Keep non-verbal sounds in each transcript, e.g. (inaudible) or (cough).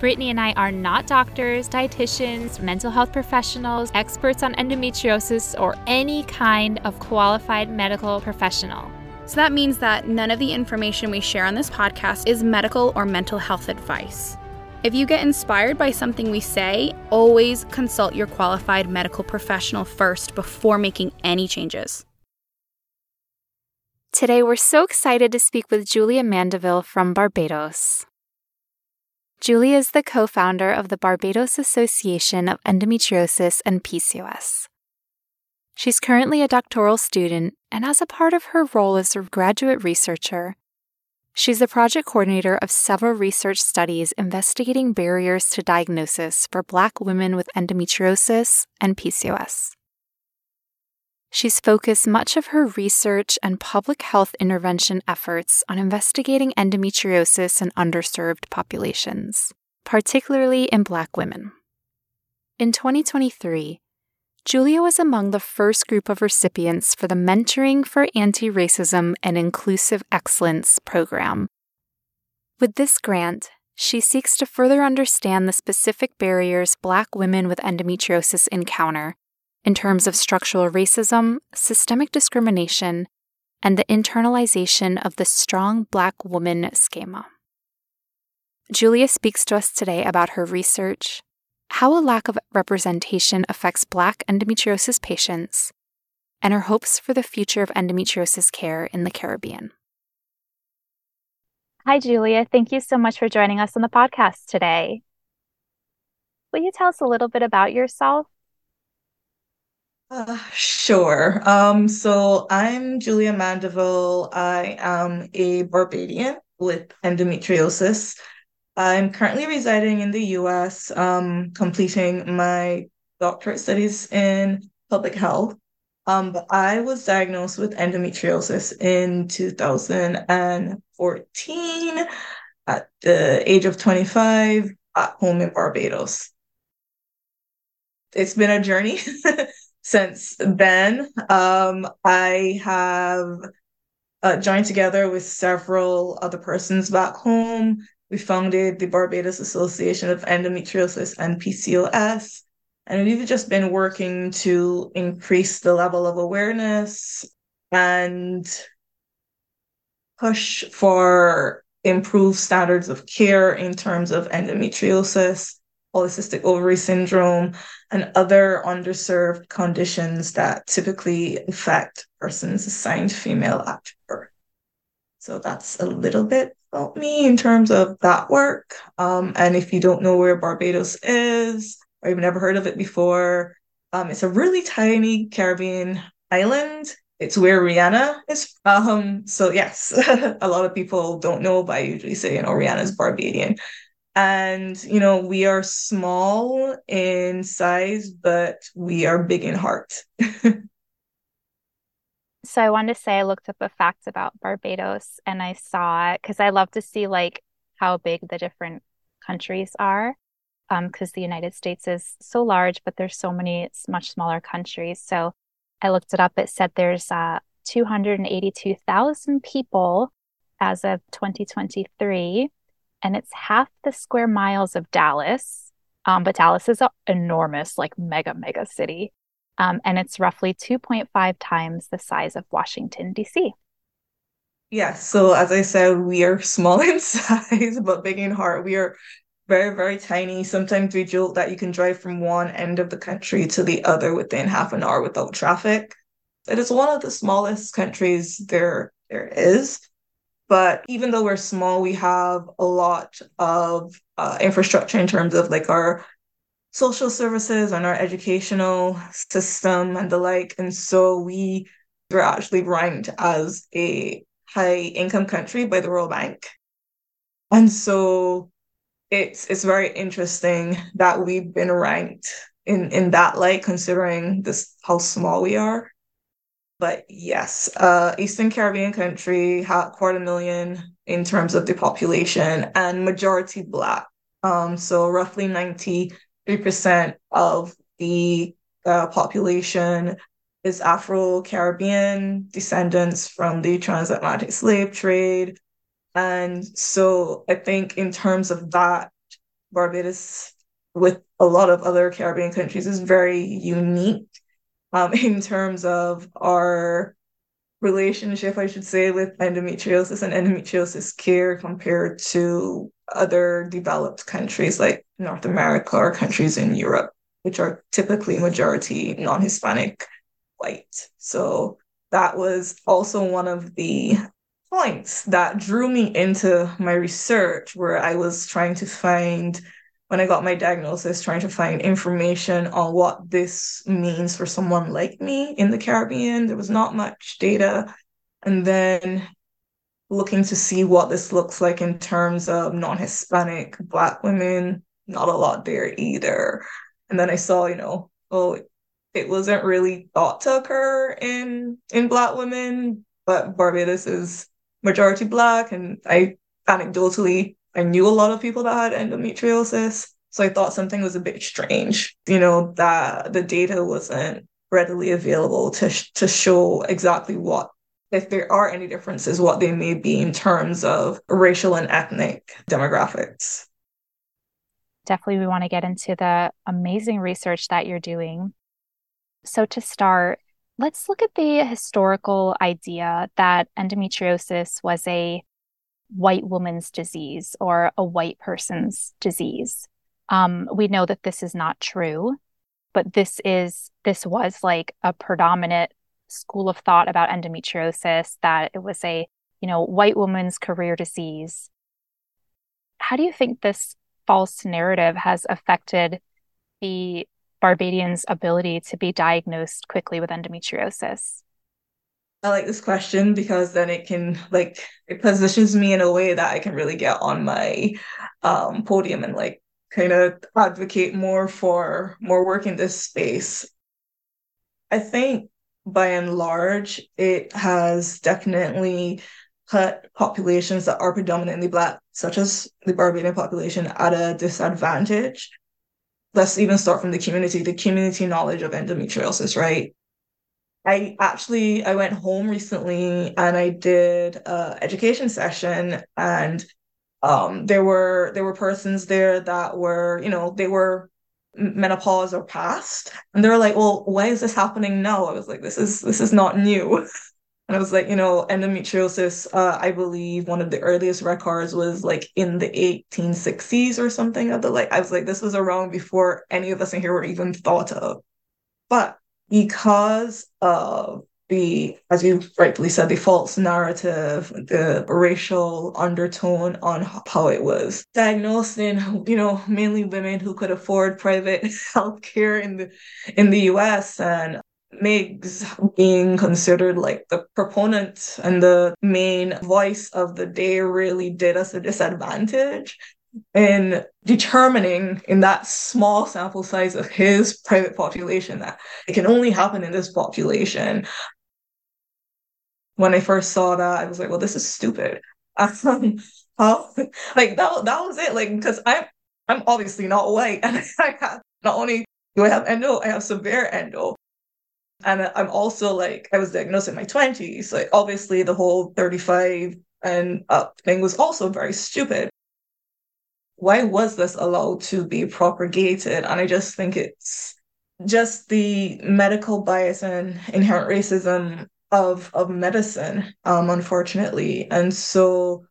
Brittany and I are not doctors, dietitians, mental health professionals, experts on endometriosis, or any kind of qualified medical professional. So that means that none of the information we share on this podcast is medical or mental health advice. If you get inspired by something we say, always consult your qualified medical professional first before making any changes. Today, we're so excited to speak with Julia Mandeville from Barbados. Julia is the co founder of the Barbados Association of Endometriosis and PCOS. She's currently a doctoral student, and as a part of her role as a graduate researcher, she's the project coordinator of several research studies investigating barriers to diagnosis for Black women with endometriosis and PCOS. She's focused much of her research and public health intervention efforts on investigating endometriosis in underserved populations, particularly in Black women. In 2023, Julia was among the first group of recipients for the Mentoring for Anti Racism and Inclusive Excellence program. With this grant, she seeks to further understand the specific barriers Black women with endometriosis encounter in terms of structural racism, systemic discrimination, and the internalization of the strong Black woman schema. Julia speaks to us today about her research, how a lack of representation affects Black endometriosis patients, and her hopes for the future of endometriosis care in the Caribbean. Hi, Julia. Thank you so much for joining us on the podcast today. Will you tell us a little bit about yourself uh, sure. Um, so I'm Julia Mandeville. I am a Barbadian with endometriosis. I'm currently residing in the US, um, completing my doctorate studies in public health. Um, but I was diagnosed with endometriosis in 2014 at the age of 25 at home in Barbados. It's been a journey. (laughs) since then. Um, I have uh, joined together with several other persons back home. We founded the Barbados Association of Endometriosis and PCOS. And we've just been working to increase the level of awareness and push for improved standards of care in terms of endometriosis polycystic ovary syndrome, and other underserved conditions that typically affect persons assigned female after birth. So that's a little bit about me in terms of that work. Um, and if you don't know where Barbados is, or you've never heard of it before, um, it's a really tiny Caribbean island. It's where Rihanna is. Um, so yes, (laughs) a lot of people don't know, but I usually say, you know, Rihanna's Barbadian. And, you know, we are small in size, but we are big in heart. (laughs) so I wanted to say I looked up a fact about Barbados and I saw because I love to see like how big the different countries are. Um, because the United States is so large, but there's so many much smaller countries. So I looked it up. It said there's uh 282,000 people as of 2023 and it's half the square miles of Dallas. Um, but Dallas is an enormous, like mega, mega city. Um, and it's roughly 2.5 times the size of Washington, D.C. Yeah. So, as I said, we are (laughs) small in size, but big in heart. We are very, very tiny. Sometimes we joke that you can drive from one end of the country to the other within half an hour without traffic. It is one of the smallest countries there there is. But even though we're small, we have a lot of uh, infrastructure in terms of like our social services and our educational system and the like. And so we were actually ranked as a high income country by the World Bank. And so it's it's very interesting that we've been ranked in in that light, considering this how small we are. But yes, uh, Eastern Caribbean country had quarter million in terms of the population and majority Black. Um, so roughly 93% of the uh, population is Afro Caribbean descendants from the transatlantic slave trade. And so I think in terms of that, Barbados, with a lot of other Caribbean countries, is very unique um, (laughs) in terms of our relationship, I should say, with endometriosis and endometriosis care compared to other developed countries like North America or countries in Europe, which are typically majority non Hispanic white. So that was also one of the points that drew me into my research, where I was trying to find, when I got my diagnosis, trying to find information on what this means for someone like me in the Caribbean. There was not much data. And then looking to see what this looks like in terms of non Hispanic Black women, not a lot there either. And then I saw, you know, oh, it wasn't really thought to occur in in Black women, but Barbados is majority Black, and I anecdotally I knew a lot of people that had endometriosis, so I thought something was a bit strange. You know that the data wasn't readily available to sh- to show exactly what if there are any differences, what they may be in terms of racial and ethnic demographics. Definitely, we want to get into the amazing research that you're doing. So, to start, let's look at the historical idea that endometriosis was a white woman's disease or a white person's disease. Um, we know that this is not true, but this is this was like a predominant school of thought about endometriosis that it was a you know white woman's career disease. How do you think this false narrative has affected the Barbadians' ability to be diagnosed quickly with endometriosis? I like this question because then it can like it positions me in a way that I can really get on my um, podium and like kind of advocate more for more work in this space. I think by and large, it has definitely put populations that are predominantly Black, such as the Barbadian population, at a disadvantage let's even start from the community, the community knowledge of endometriosis, right? I actually I went home recently and I did a education session and um there were there were persons there that were, you know, they were menopause or past and they were like, "Well, why is this happening now?" I was like, "This is this is not new." (laughs) And I was like, you know, endometriosis, uh, I believe one of the earliest records was like in the 1860s or something of the like. I was like, this was around before any of us in here were even thought of. But because of the, as you rightfully said, the false narrative, the racial undertone on how it was diagnosed in, you know, mainly women who could afford private (laughs) healthcare in the in the US and Meigs being considered like the proponent and the main voice of the day really did us a disadvantage in determining in that small sample size of his private population that it can only happen in this population. When I first saw that, I was like, well, this is stupid. (laughs) Like that, that was it. Like, because I'm I'm obviously not white (laughs) and I have not only do I have endo, I have severe endo. And I'm also like, I was diagnosed in my 20s. Like, obviously, the whole 35 and up thing was also very stupid. Why was this allowed to be propagated? And I just think it's just the medical bias and inherent racism of of medicine, um, unfortunately. And so,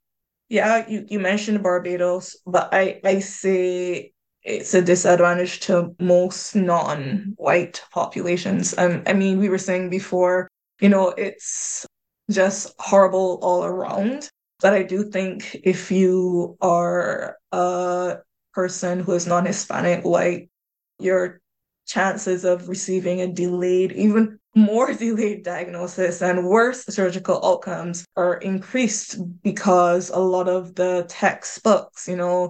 yeah, you, you mentioned Barbados, but I, I say it's a disadvantage to most non-white populations. Um, I mean, we were saying before, you know, it's just horrible all around. But I do think if you are a person who is non-Hispanic, white, your chances of receiving a delayed, even more (laughs) delayed diagnosis and worse surgical outcomes are increased because a lot of the textbooks, you know,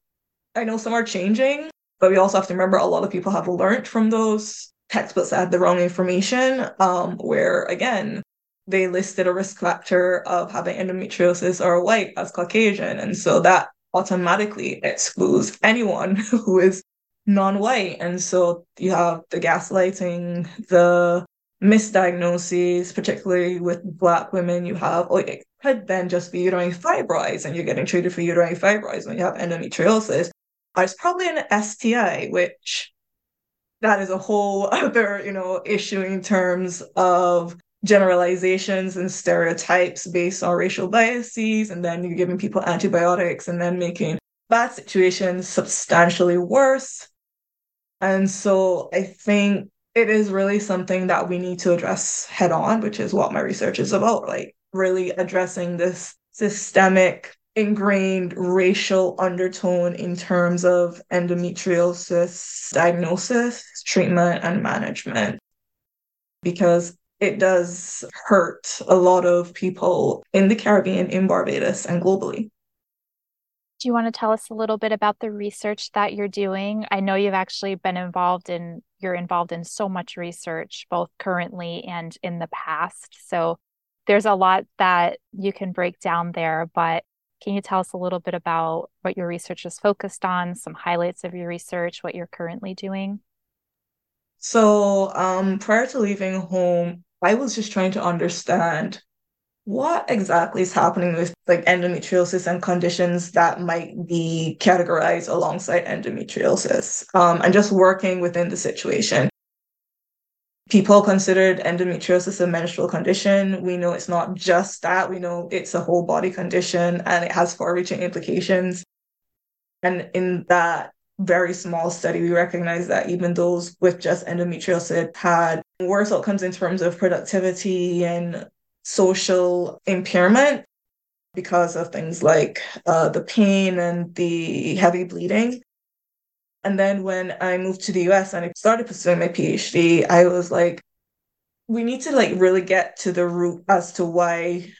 I know some are changing, But we also have to remember a lot of people have learned from those textbooks that had the wrong information, um, where again, they listed a risk factor of having endometriosis or white as Caucasian. And so that automatically excludes anyone (laughs) who is non-white. And so you have the gaslighting, the misdiagnoses, particularly with black women, you have oh, it could then just be uterine fibroids and you're getting treated for uterine fibroids when you have endometriosis. It's probably an STI, which that is a whole (laughs) other, you know, issue in terms of generalizations and stereotypes based on racial biases, and then you're giving people antibiotics and then making bad situations substantially worse. And so I think it is really something that we need to address head on, which is what my research is about, like really addressing this systemic ingrained racial undertone in terms of endometriosis diagnosis, treatment, and management. Because it does hurt a lot of people in the Caribbean, in Barbados, and globally. Do you want to tell us a little bit about the research that you're doing? I know you've actually been involved in you're involved in so much research both currently and in the past. So there's a lot that you can break down there, but can you tell us a little bit about what your research is focused on, some highlights of your research, what you're currently doing? So, um, prior to leaving home, I was just trying to understand what exactly is happening with like endometriosis and conditions that might be categorized alongside endometriosis um, and just working within the situation. People considered endometriosis a menstrual condition. We know it's not just that. We know it's a whole body condition and it has far-reaching implications. And in that very small study we recognize that even those with just endometriosis had worse outcomes in terms of productivity and social impairment because of things like uh, the pain and the heavy bleeding. And then when I moved to the US and I started pursuing my PhD, I was like, we need to like really get to the root as to why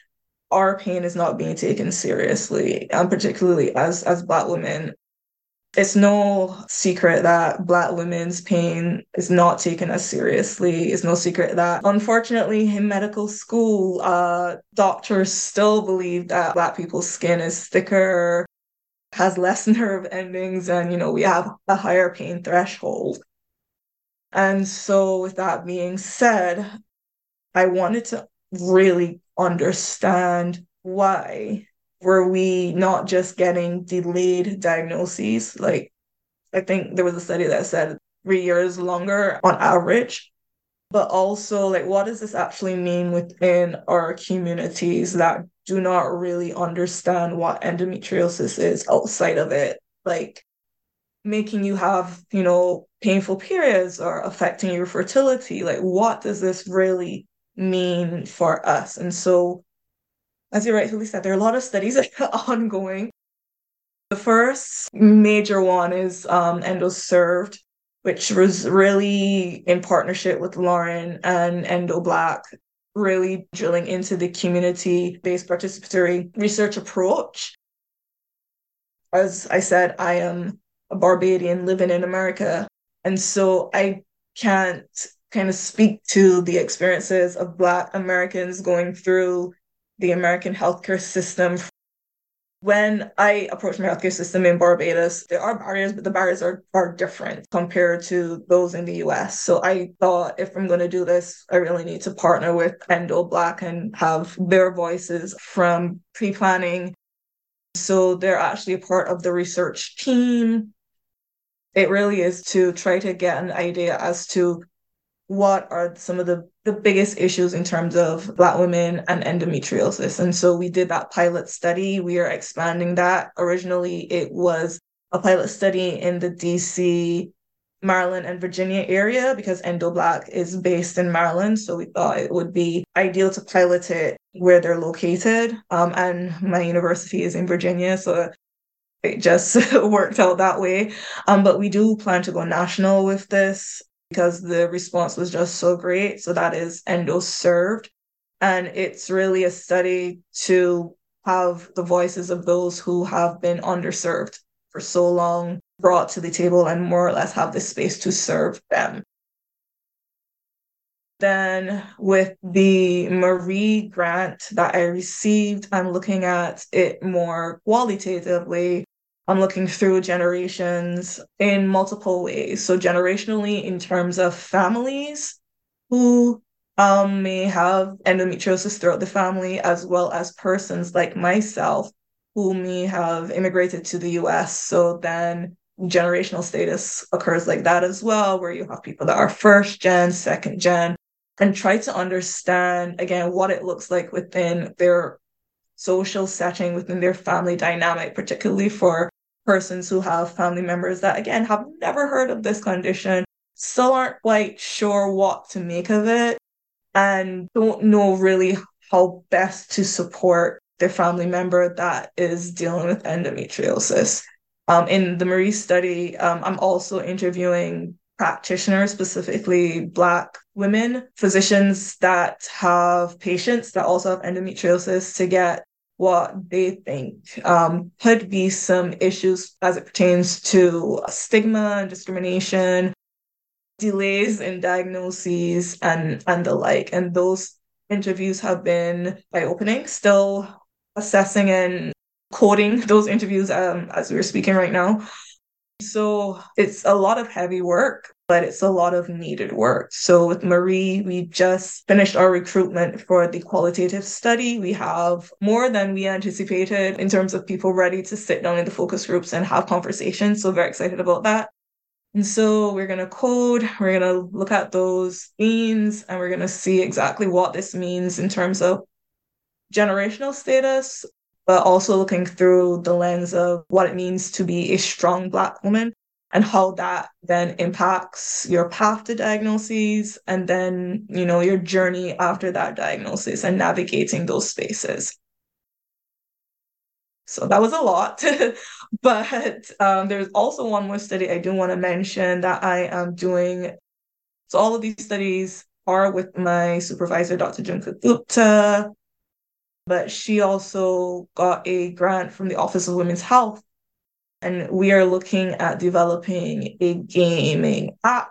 our pain is not being taken seriously, and particularly as as Black women it's no secret that Black women's pain is not taken as seriously. It's no secret that, unfortunately, in medical school, uh, doctors still believe that Black people's skin is thicker, has less (laughs) nerve endings, and, you know, we have a higher pain threshold. And so, with that being said, I wanted to really understand why were we not just getting delayed diagnoses? Like, I think there was a study that said three years longer on average. But also, like, what does this actually mean within our communities that do not really understand what endometriosis is outside of it? Like, making you have, you know, painful periods or affecting your fertility. Like, what does this really mean for us? And so, as you rightfully said, there are a lot of studies (laughs) ongoing. The first major one is um, EndoServed, which was really in partnership with Lauren and Endo Black, really drilling into the community based participatory research approach. As I said, I am a Barbadian living in America. And so I can't kind of speak to the experiences of Black Americans going through the American healthcare system. When I approach my healthcare system in Barbados, there are barriers, but the barriers are, are different compared to those in the US. So I thought if I'm going to do this, I really need to partner with Endo Black and have their voices from pre planning. So they're actually a part of the research team. It really is to try to get an idea as to what are some of the, the biggest issues in terms of Black women and endometriosis. And so we did that pilot study. We are expanding that. Originally, it was a pilot study in the DC, Maryland, and Virginia area because Endo Black is based in Maryland. So we thought it would be ideal to pilot it where they're located. Um, and my university is in Virginia. So it just (laughs) worked out that way. Um, but we do plan to go national with this because the response was just so great. So that is EndoServed. And it's really a study to have the voices of those who have been underserved for so long brought to the table and more or less have the space to serve them. Then, with the Marie grant that I received, I'm looking at it more qualitatively. I'm looking through generations in multiple ways. So, generationally, in terms of families who um, may have endometriosis throughout the family, as well as persons like myself who may have immigrated to the US. So, then generational status occurs like that as well, where you have people that are first gen, second gen, and try to understand again what it looks like within their social setting, within their family dynamic, particularly for persons who have family members that again have never heard of this condition, still aren't quite sure what to make of it, and don't know really how best to support their family member that is dealing with endometriosis. Um, in the Marie study, um, I'm also interviewing practitioners, specifically Black women, physicians that have patients that also have endometriosis to get what they think um, could be some issues as it pertains to stigma and discrimination, delays in diagnoses, and, and the like. And those interviews have been eye opening, still assessing and coding those interviews um, as we're speaking right now. So it's a lot of heavy work, but it's a lot of needed work. So with Marie, we just finished our recruitment for the qualitative study. We have more than we anticipated in terms of people ready to sit down in the focus groups and have conversations. So very excited about that. And so we're going to code, we're going to look at those themes, and we're going to see exactly what this means in terms of generational status, but also looking through the lens of what it means to be a strong Black woman and how that then impacts your path to diagnoses and then, you know, your journey after that diagnosis and navigating those spaces. So that was a lot. (laughs) but um, there's also one more study I do want to mention that I am doing. So all of these studies are with my supervisor, Dr. Jhumka Gupta but she also got a grant from the Office of Women's Health. And we are looking at developing a gaming app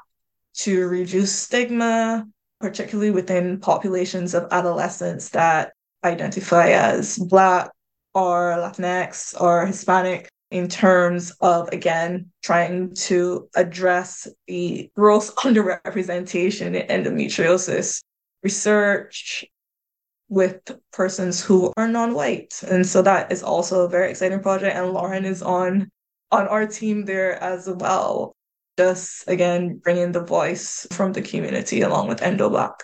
to reduce stigma, particularly within populations of adolescents that identify as Black or Latinx or Hispanic in terms of, again, trying to address the gross (laughs) underrepresentation in endometriosis research with persons who are non-white. And so that is also a very exciting project and lauren is on on our team there as well. Just again bringing the voice from the community along with endo black.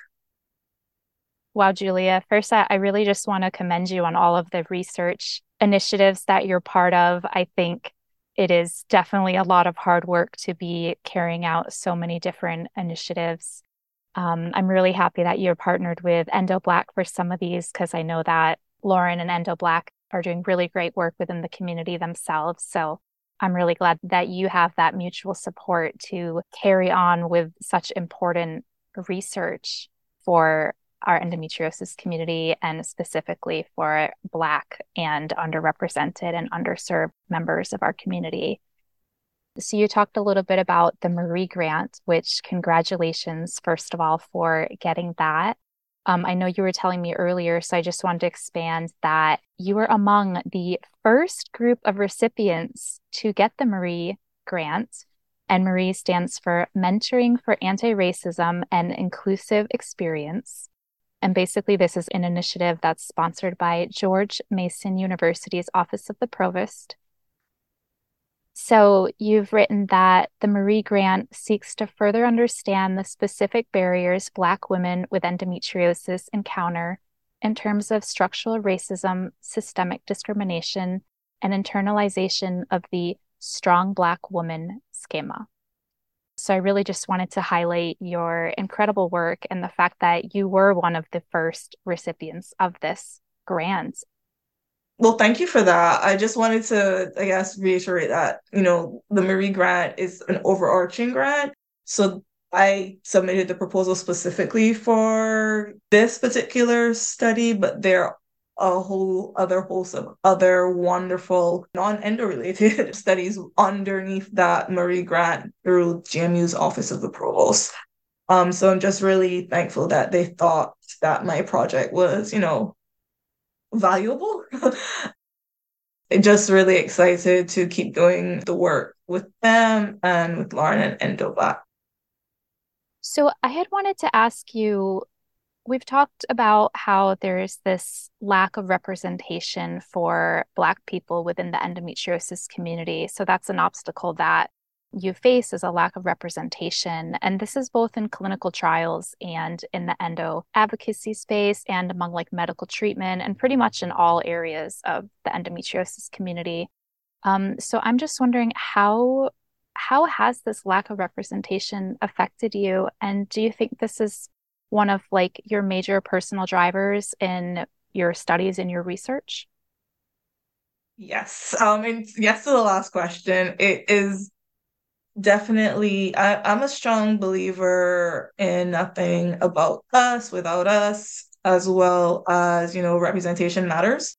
Wow julia first i really just want to commend you on all of the research initiatives that you're part of. I think it is definitely a lot of hard work to be carrying out so many different initiatives um, I'm really happy that you're partnered with Endo Black for some of these because I know that Lauren and Endo Black are doing really great work within the community themselves. So I'm really glad that you have that mutual support to carry on with such important research for our endometriosis community and specifically for Black and underrepresented and underserved members of our community. So, you talked a little bit about the Marie Grant, which congratulations, first of all, for getting that. Um, I know you were telling me earlier, so I just wanted to expand that you were among the first group of recipients to get the Marie Grant. And Marie stands for Mentoring for Anti Racism and Inclusive Experience. And basically, this is an initiative that's sponsored by George Mason University's Office of the Provost so, you've written that the Marie Grant seeks to further understand the specific barriers Black women with endometriosis encounter in terms of structural racism, systemic discrimination, and internalization of the strong Black woman schema. So, I really just wanted to highlight your incredible work and the fact that you were one of the first recipients of this grant well, thank you for that. I just wanted to, I guess, reiterate that, you know, the Marie grant is an overarching grant. So I submitted the proposal specifically for this particular study, but there are a whole other host of other wonderful non-endo related (laughs) studies underneath that Marie grant through GMU's Office of the Provost. Um, so I'm just really thankful that they thought that my project was, you know, valuable. (laughs) just really excited to keep doing the work with them and with Lauren and Endo Black. So I had wanted to ask you we've talked about how there's this lack of representation for Black people within the endometriosis community. So that's an obstacle that you face is a lack of representation. And this is both in clinical trials and in the endo advocacy space and among like medical treatment and pretty much in all areas of the endometriosis community. Um, so I'm just wondering how how has this lack of representation affected you? And do you think this is one of like your major personal drivers in your studies and your research? Yes. Um and yes to the last question. It is definitely I, I'm a strong believer in nothing about us without us, as well as, you know, representation matters,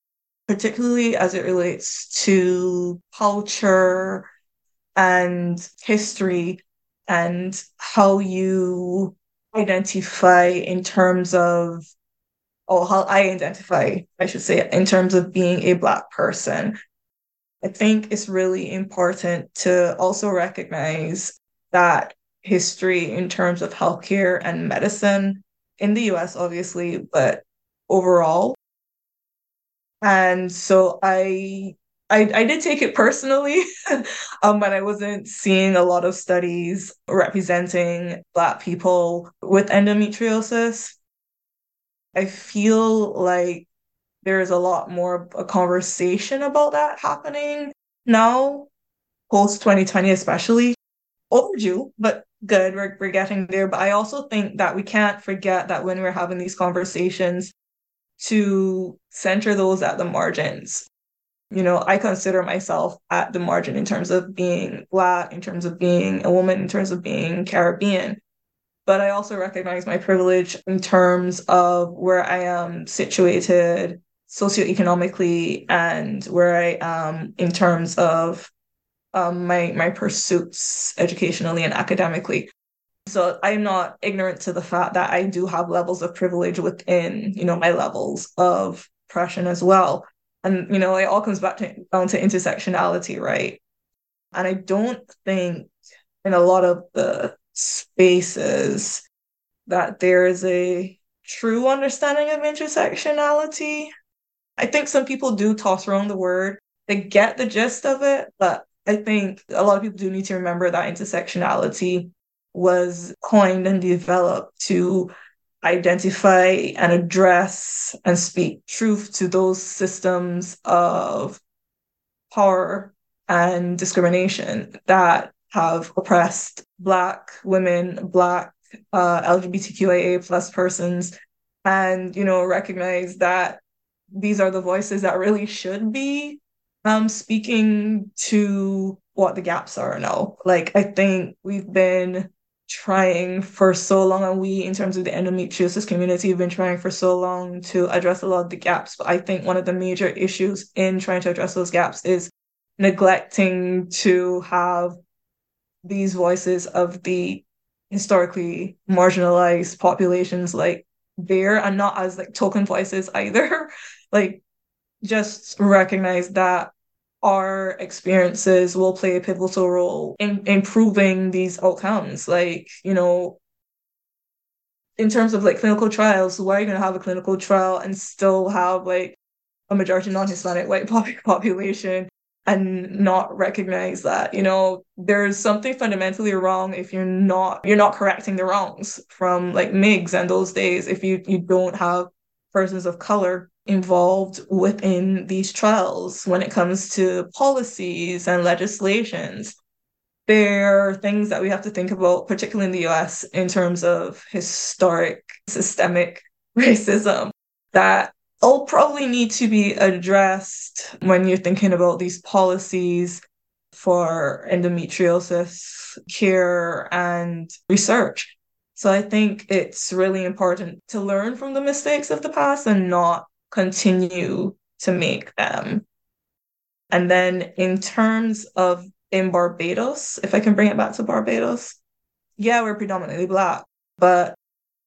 particularly as it relates to culture and history and how you identify in terms of or how I identify, I should say, in terms of being a Black person I think it's really important to also recognize that history in terms of healthcare and medicine in the US, obviously, but overall. And so I I, I did take it personally (laughs) um, when I wasn't seeing a lot of studies representing Black people with endometriosis. I feel like there's a lot more a conversation about that happening now, post 2020 especially. Overdue, but good. We're, we're getting there. But I also think that we can't forget that when we're having these conversations, to center those at the margins. You know, I consider myself at the margin in terms of being Black, in terms of being a woman, in terms of being Caribbean. But I also recognize my privilege in terms of where I am situated socioeconomically and where I am in terms of um, my my pursuits educationally and academically. So I'm not ignorant to the fact that I do have levels of privilege within, you know, my levels of oppression as well. And you know, it all comes back to, down to intersectionality, right? And I don't think in a lot of the spaces that there is a true understanding of intersectionality I think some people do toss around the word. They get the gist of it, but I think a lot of people do need to remember that intersectionality was coined and developed to identify and address and speak truth to those systems of power and discrimination that have oppressed Black women, Black uh, LGBTQIA plus persons, and you know recognize that these are the voices that really should be um, speaking to what the gaps are now. Like, I think we've been trying for so long, and we, in terms of the endometriosis community, have been trying for so long to address a lot of the gaps. But I think one of the major issues in trying to address those gaps is neglecting to have these voices of the historically marginalized populations like there and not as like token voices either (laughs) like just recognize that our experiences will play a pivotal role in improving these outcomes. Like you know in terms of like clinical trials why are you going to have a clinical trial and still have like a majority non-hispanic white (laughs) population and not recognize that? You know there's something fundamentally wrong if you're not you're not correcting the wrongs from like Meigs and those days if you you don't have persons of color involved within these trials when it comes to policies and legislations. There are things that we have to think about, particularly in the US, in terms of historic systemic (laughs) racism that all probably need to be addressed when you're thinking about these policies for endometriosis care and research. So I think it's really important to learn from the mistakes of the past and not continue to make them. And then in terms of in Barbados, if I can bring it back to Barbados, yeah, we're predominantly Black, but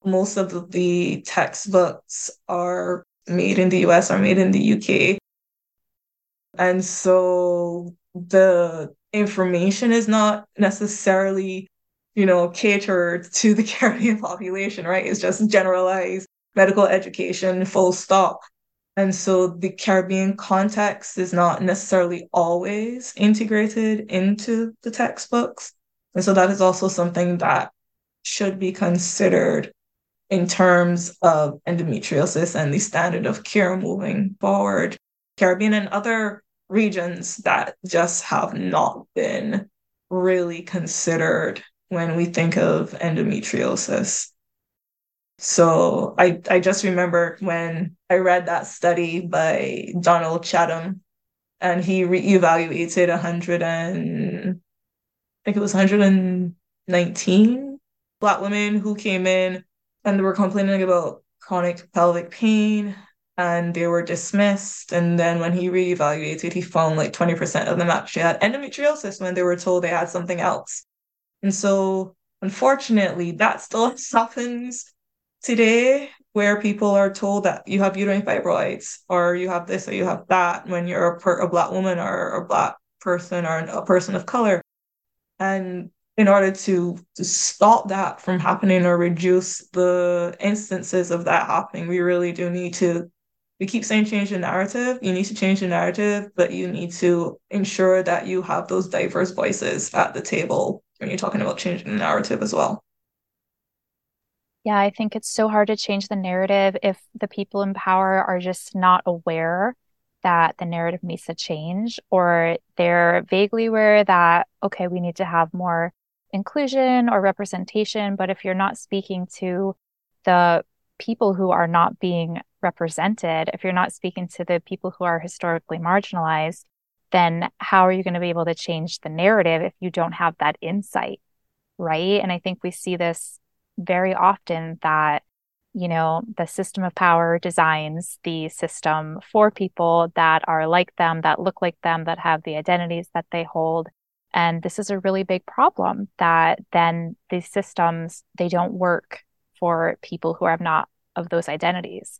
most of the textbooks are made in the US or made in the UK. And so the information is not necessarily, you know, catered to the (laughs) Caribbean population, right? It's just generalized medical education, full stop. And so the Caribbean context is not necessarily always integrated into the textbooks. And so that is also something that should be considered in terms of endometriosis and the standard of care moving forward. Caribbean and other regions that just have not been really considered when we think of endometriosis. So I, I just remember when I read that study by Donald Chatman and he reevaluated 100 and I think it was 119 Black women who came in and they were complaining about chronic pelvic pain and they were dismissed. And then when he reevaluated, he found like 20% of them actually had endometriosis when they were told they had something else. And so, unfortunately, that still (laughs) happens today where people are told that you have uterine fibroids or you have this or you have that when you're a, per- a black woman or a black person or a person of color. And in order to, to stop that from happening or reduce the instances of that happening, we really do need to we keep saying change the narrative. You need to change the narrative, but you need to ensure that you have those diverse voices at the table when you're talking about changing the narrative as well. Yeah, I think it's so hard to change the narrative if the people in power are just not aware that the narrative needs to change, or they're vaguely aware that, okay, we need to have more inclusion or representation. But if you're not speaking to the people who are not being represented, if you're not speaking to the people who are historically marginalized, then how are you going to be able to change the narrative if you don't have that insight? Right. And I think we see this very often that, you know, the system of power designs the system for people that are like them, that look like them, that have the identities that they hold. And this is a really big problem that then these systems, they don't work for people who are not of those identities.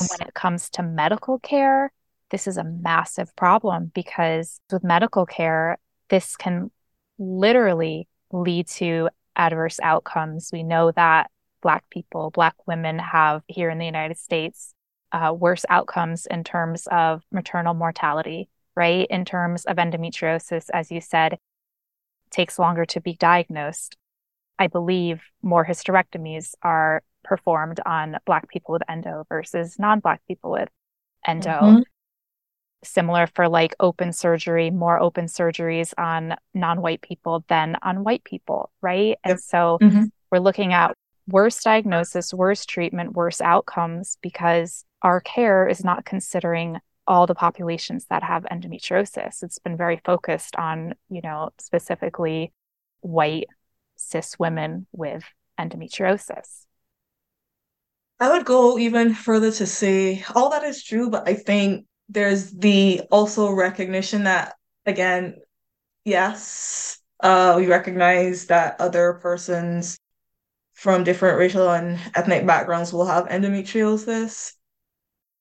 And when it comes to medical care, this is a massive problem because with medical care, this can literally lead to adverse outcomes. We know that Black people, Black women have here in the United States uh, worse outcomes in terms of maternal mortality, right? In terms of endometriosis, as you said, takes longer to be diagnosed. I believe more hysterectomies are performed on Black people with endo versus non Black people with endo. Mm-hmm. Similar for like open surgery, more open surgeries on non white people than on white people, right? Yep. And so mm-hmm. we're looking at worse diagnosis, worse treatment, worse outcomes because our care is not considering all the populations that have endometriosis. It's been very focused on, you know, specifically white cis women with endometriosis. I would go even further to say all that is true, but I think there's the also recognition that again, yes, uh, we recognize that other persons from different racial and ethnic backgrounds will have endometriosis.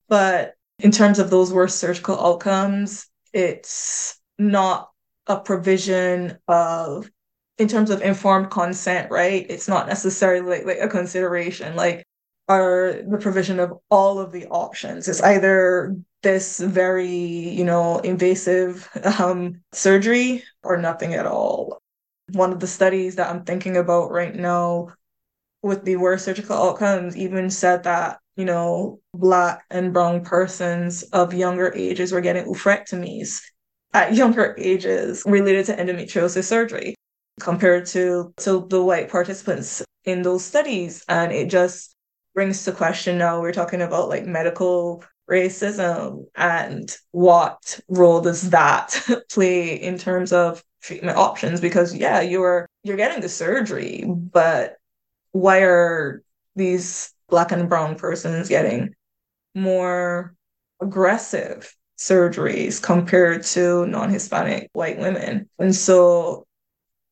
But in terms of those worst surgical outcomes, it's not a provision of in terms of informed consent, right? It's not necessarily like, like a consideration. Like are the provision of all of the options. It's either this very, you know, invasive um, surgery or nothing at all. One of the studies that I'm thinking about right now with the worst surgical outcomes even said that, you know, Black and Brown persons of younger ages were getting oophorectomies at younger ages related to endometriosis surgery compared to, to the white participants in those studies. And it just brings to question now we're talking about like medical racism and what role does that (laughs) play in terms of treatment options because yeah you're you're getting the surgery but why are these black and brown persons getting more aggressive surgeries compared to non-Hispanic white women. And so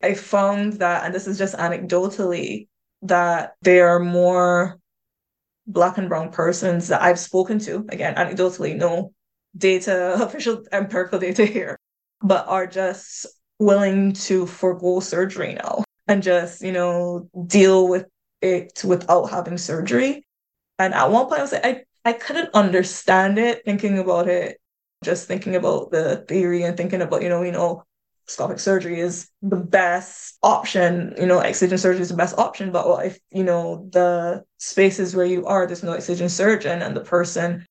I found that, and this is just anecdotally, that they are more black and brown persons that I've spoken to, again, anecdotally, no data, (laughs) official empirical data here, but are just willing to forego surgery now and just, you know, deal with it without having surgery. And at one point I was like, I, I couldn't understand it thinking about it, just thinking about the theory and thinking about, you know, you know, scopic surgery is the best option, you know, excision surgery is the best option. But what if, you know, the spaces where you are, there's no excision surgeon and the person,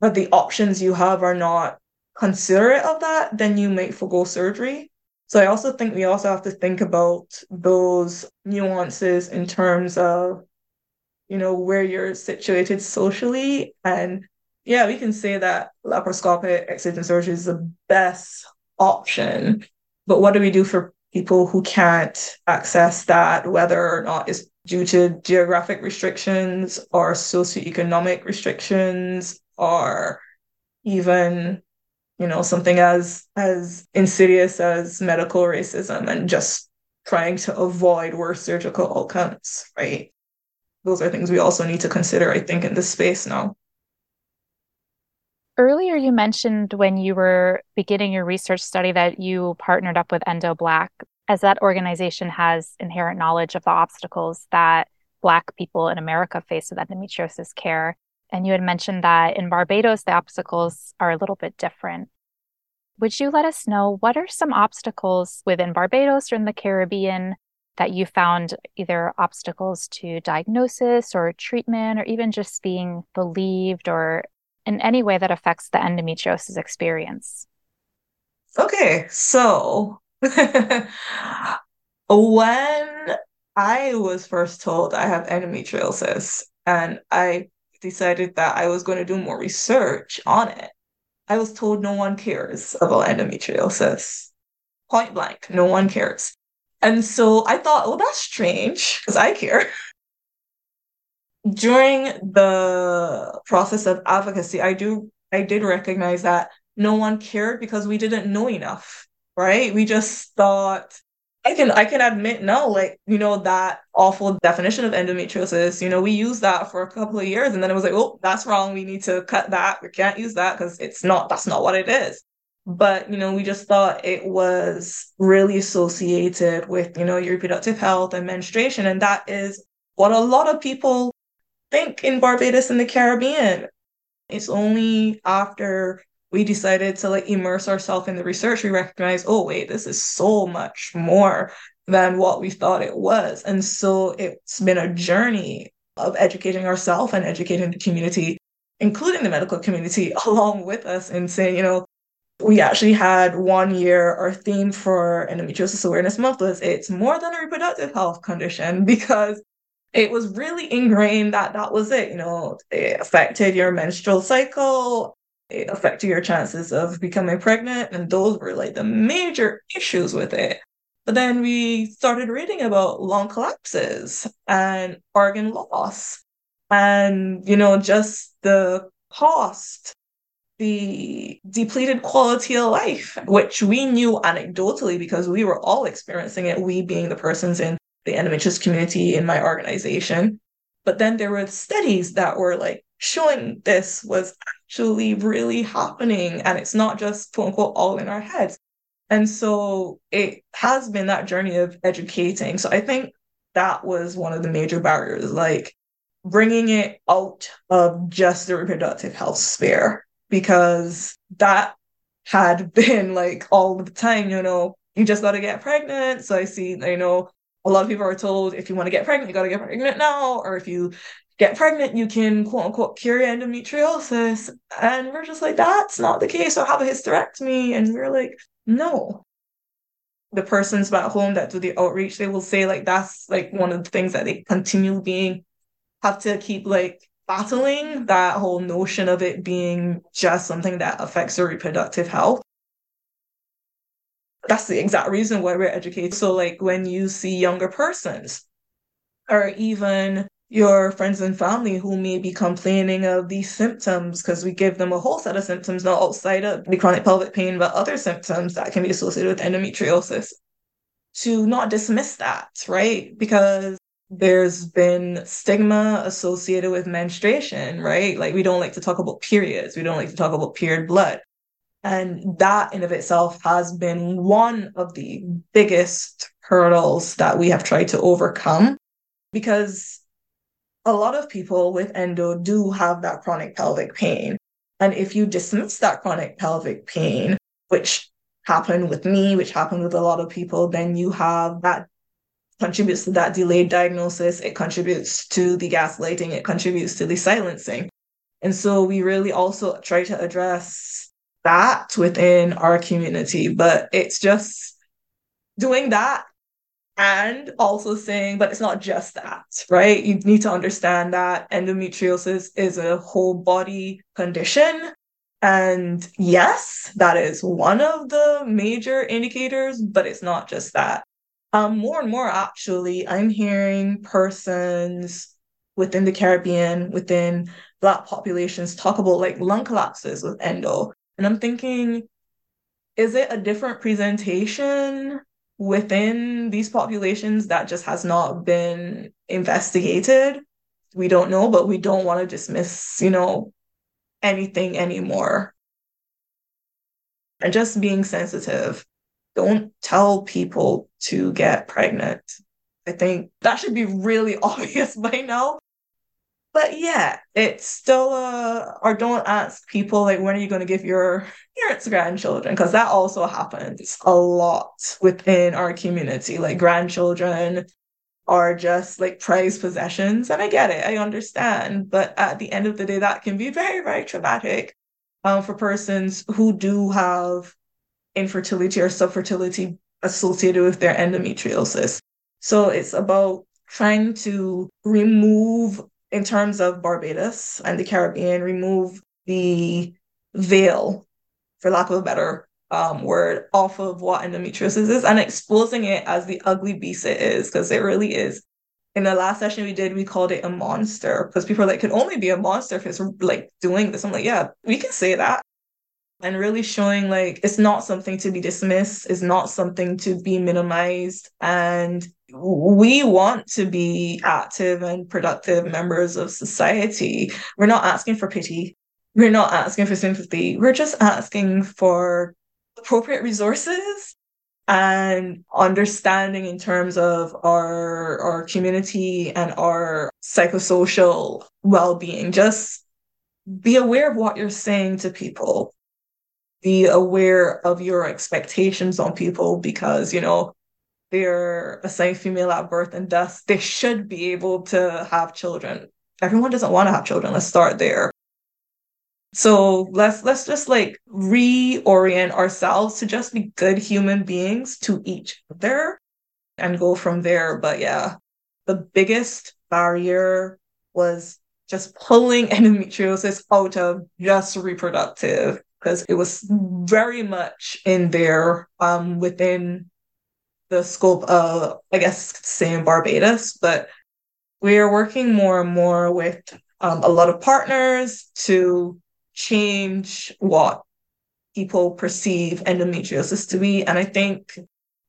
but the options you have are not considerate of that, then you might forego surgery. So I also think we also have to think about those nuances in terms of, you know, where you're situated socially. And yeah, we can say that laparoscopic excision surgery is the best option. But what do we do for people who can't access that, whether or not it's due to geographic restrictions or socioeconomic restrictions or even you know something as as insidious as medical racism and just trying to avoid worse surgical outcomes right those are things we also need to consider i think in this space now Earlier, you mentioned when you were beginning your research study that you partnered up with Endo Black, as that organization has inherent knowledge of the obstacles that Black people in America face with endometriosis care. And you had mentioned that in Barbados, the obstacles are a little bit different. Would you let us know what are some obstacles within Barbados or in the Caribbean that you found either obstacles to diagnosis or treatment or even just being believed or in any way that affects the endometriosis experience? Okay, so (laughs) when I was first told I have endometriosis and I decided that I was going to do more research on it, I was told no one cares about endometriosis. Point blank, no one cares. And so I thought, well, that's strange because I care. (laughs) during the process of advocacy, I do I did recognize that no one cared because we didn't know enough, right? We just thought I can I can admit no, like, you know, that awful definition of endometriosis, you know, we used that for a couple of years and then it was like, oh, that's wrong. We need to cut that. We can't use that because it's not that's not what it is. But, you know, we just thought it was really associated with, you know, your reproductive health and menstruation. And that is what a lot of people think in Barbados and the Caribbean. It's only after we decided to like immerse ourselves in the research, we recognize, oh wait, this is so much more than what we thought it was. And so it's been a journey of educating ourselves and educating the community, including the medical community, (laughs) along with us and saying, you know, we actually had one year our theme for endometriosis awareness month was it's more than a reproductive health condition (laughs) because it was really ingrained that that was it. You know, it affected your menstrual cycle, it affected your chances of becoming pregnant, and those were like the major issues with it. But then we started reading about lung collapses and organ loss, and you know, just the cost the depleted quality of life, which we knew anecdotally because we were all experiencing it, we being the persons in the endometriosis community in my organization. But then there were studies that were like showing this was actually really happening and it's not just quote unquote all in our heads. And so it has been that journey of educating. So I think that was one of the major barriers, like bringing it out of just the reproductive health sphere, because that had (laughs) been like all the time, you know, you just got to get pregnant. So I see, you know, a lot of people are told if you want to get pregnant, you got to get pregnant now, or if you get pregnant, you can quote unquote cure endometriosis. And we're just like, that's not the case. Or have a hysterectomy. And we're like, no. The persons back home that do the outreach, they will say like that's like one of the things that they continue being have to keep like battling that whole notion of it being just something that affects their reproductive health that's the exact reason why we're educated. So, like when you see younger persons, or even your friends and family who may be complaining of these symptoms because we give them a whole set of symptoms, not outside of the chronic pelvic pain, but other symptoms that can be associated with endometriosis, to not dismiss that, right? Because there's been stigma associated with menstruation, right? Like we don't like to talk about periods, we don't like to talk about period blood. And that in of itself has been one of the biggest hurdles that we have tried to overcome because a lot of people with endo do have that chronic pelvic pain. And if you dismiss that chronic pelvic pain, which happened with me, which happened with a lot of people, then you have that contributes to that delayed diagnosis. It contributes to the gaslighting. It contributes to the silencing. And so we really also try to address that within our community, but it's just doing that and also saying, but it's not just that, right? You need to understand that endometriosis is a whole body condition. And yes, that is one of the major indicators, but it's not just that. Um, more and more, actually, I'm hearing persons within the Caribbean, within Black populations, talk about like lung collapses with endo. And I'm thinking, is it a different presentation within these populations that just has not been investigated. We don't know, but we don't want to dismiss, you know, anything anymore. And just being sensitive. Don't tell people to get pregnant. I think that should be really (laughs) obvious by now. But yeah, it's still uh or don't ask people like when are you going to give your parents grandchildren because that also happens a lot within our community. Like grandchildren are just like prized possessions, and I get it, I understand. But at the end of the day, that can be very very traumatic um, for persons who do have infertility or subfertility associated with their endometriosis. So it's about trying to remove in terms of Barbados and the Caribbean, remove the veil, for lack of a better um, word, off of what endometriosis is and exposing it as the ugly beast it is, because it really is. In the last session we did, we called it a monster because people are like, could only be a monster if it's like doing this. I'm like, yeah, we can say that. And really showing like it's not something to be dismissed, it's not something to be minimized. And we want to be active and productive members of society. We're not asking for pity. We're not asking for sympathy. We're just asking for appropriate resources and understanding in terms of our our community and our psychosocial well-being. Just be aware of what you're saying to people. Be aware of your expectations on people because, you know, they're assigned female at birth and thus they should be able to have children. Everyone doesn't want to have children. Let's start there. So let's let's just like reorient ourselves to just be good human beings to each other and go from there. But yeah, the biggest barrier was just pulling (laughs) endometriosis out of just reproductive because it was very much in there um, within the scope of, I guess, saying Barbados, but we are working more and more with um, a lot of partners to change what people perceive endometriosis to be. And I think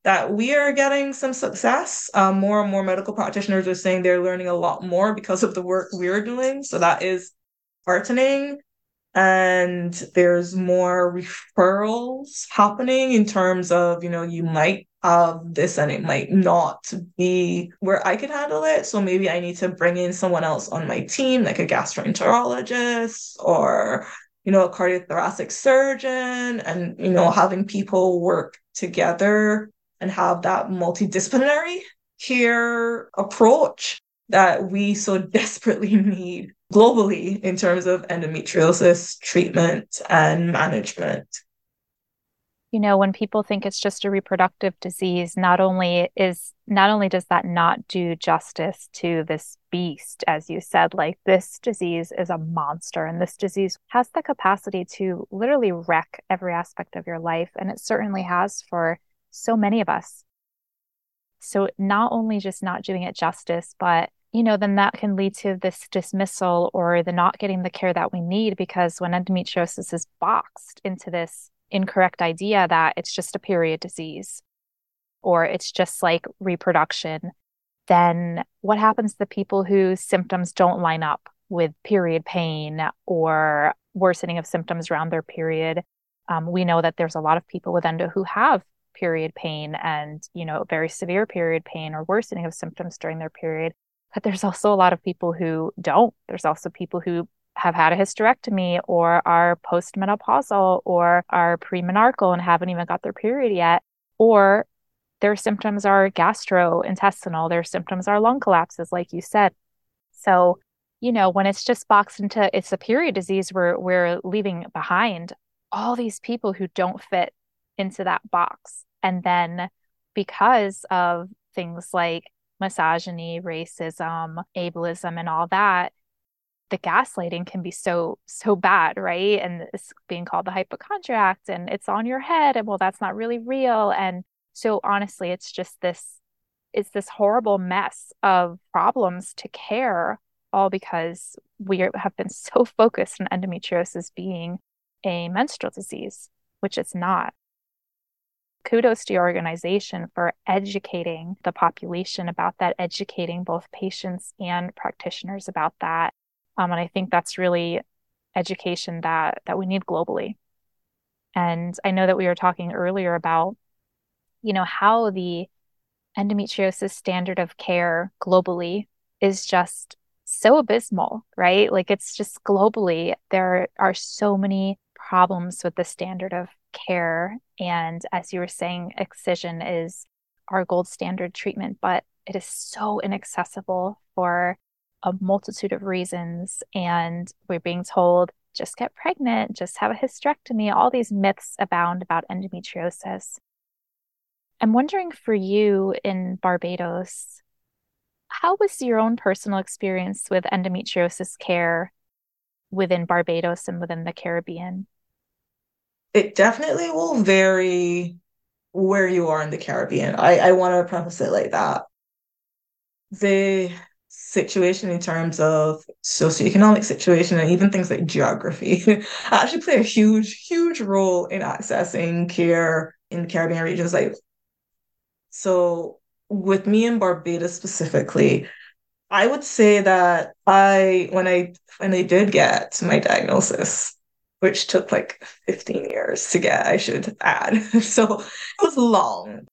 that we are getting some success. Um, more and more medical practitioners are saying they're learning a lot more because of the work we're doing. So that is heartening and there's more referrals happening in terms of you know you might have this and it might not be where I could handle it. So maybe I need to bring in someone else on my team like a gastroenterologist or you know a cardiothoracic surgeon and you know having people work together and have that multidisciplinary care approach that we so (laughs) desperately need globally in terms of endometriosis treatment and management. You know, when people think it's just a reproductive disease, not only is not only does that not do justice to this beast, as you said, like this disease is a monster and this disease has the capacity to literally wreck every aspect of your life. And it certainly has for so many of us. So not only just not doing it justice, but you know, then that can lead to this dismissal or the not getting the care that we need because when endometriosis is boxed into this incorrect idea that it's just a period disease or it's just like reproduction, then what happens to people whose symptoms don't line up with period pain or worsening of symptoms around their period? Um, we know that there's a lot of people with endo who have period pain and, you know, very severe period pain or worsening of symptoms during their period. But there's also a lot of people who don't. There's also people who have had a hysterectomy or are postmenopausal or are premenarchal and haven't even got their period yet, or their symptoms are gastrointestinal, their symptoms are lung collapses, like you said. So, you know, when it's just boxed into it's a period disease, we're we're leaving behind all these people who don't fit into that box. And then because of things like misogyny, racism, ableism, and all that, the gaslighting can be so so bad right? And it's being called the hypochondriac and it's on your head and well that's not really real. And so honestly it's just this it's this horrible mess of problems to care all because we have been (laughs) so focused on endometriosis being a menstrual disease which it's not kudos to your organization for educating the population about that educating both patients and practitioners about that um, and I think that's really education that that we need globally. And I know that we were talking earlier about, you know, how the endometriosis standard of care globally is just so abysmal, right? Like it's just globally, there are so many problems with the standard of care. And as you were saying, excision is our gold standard treatment, but it is so inaccessible for a multitude of reasons. And we're being told just get pregnant, just have a hysterectomy. All these myths abound about endometriosis. I'm wondering for you in Barbados, how was your own personal experience with endometriosis care within Barbados and within the Caribbean? It definitely will vary where you are in the Caribbean. I, I want to preface it like that. The situation in terms of socioeconomic situation and even things like geography (laughs) actually play a huge, huge role in accessing care in Caribbean regions. Like, so with me in Barbados specifically, I would say that I when I when I did get my diagnosis, which took like 15 years to get, I should add. (laughs) So it was long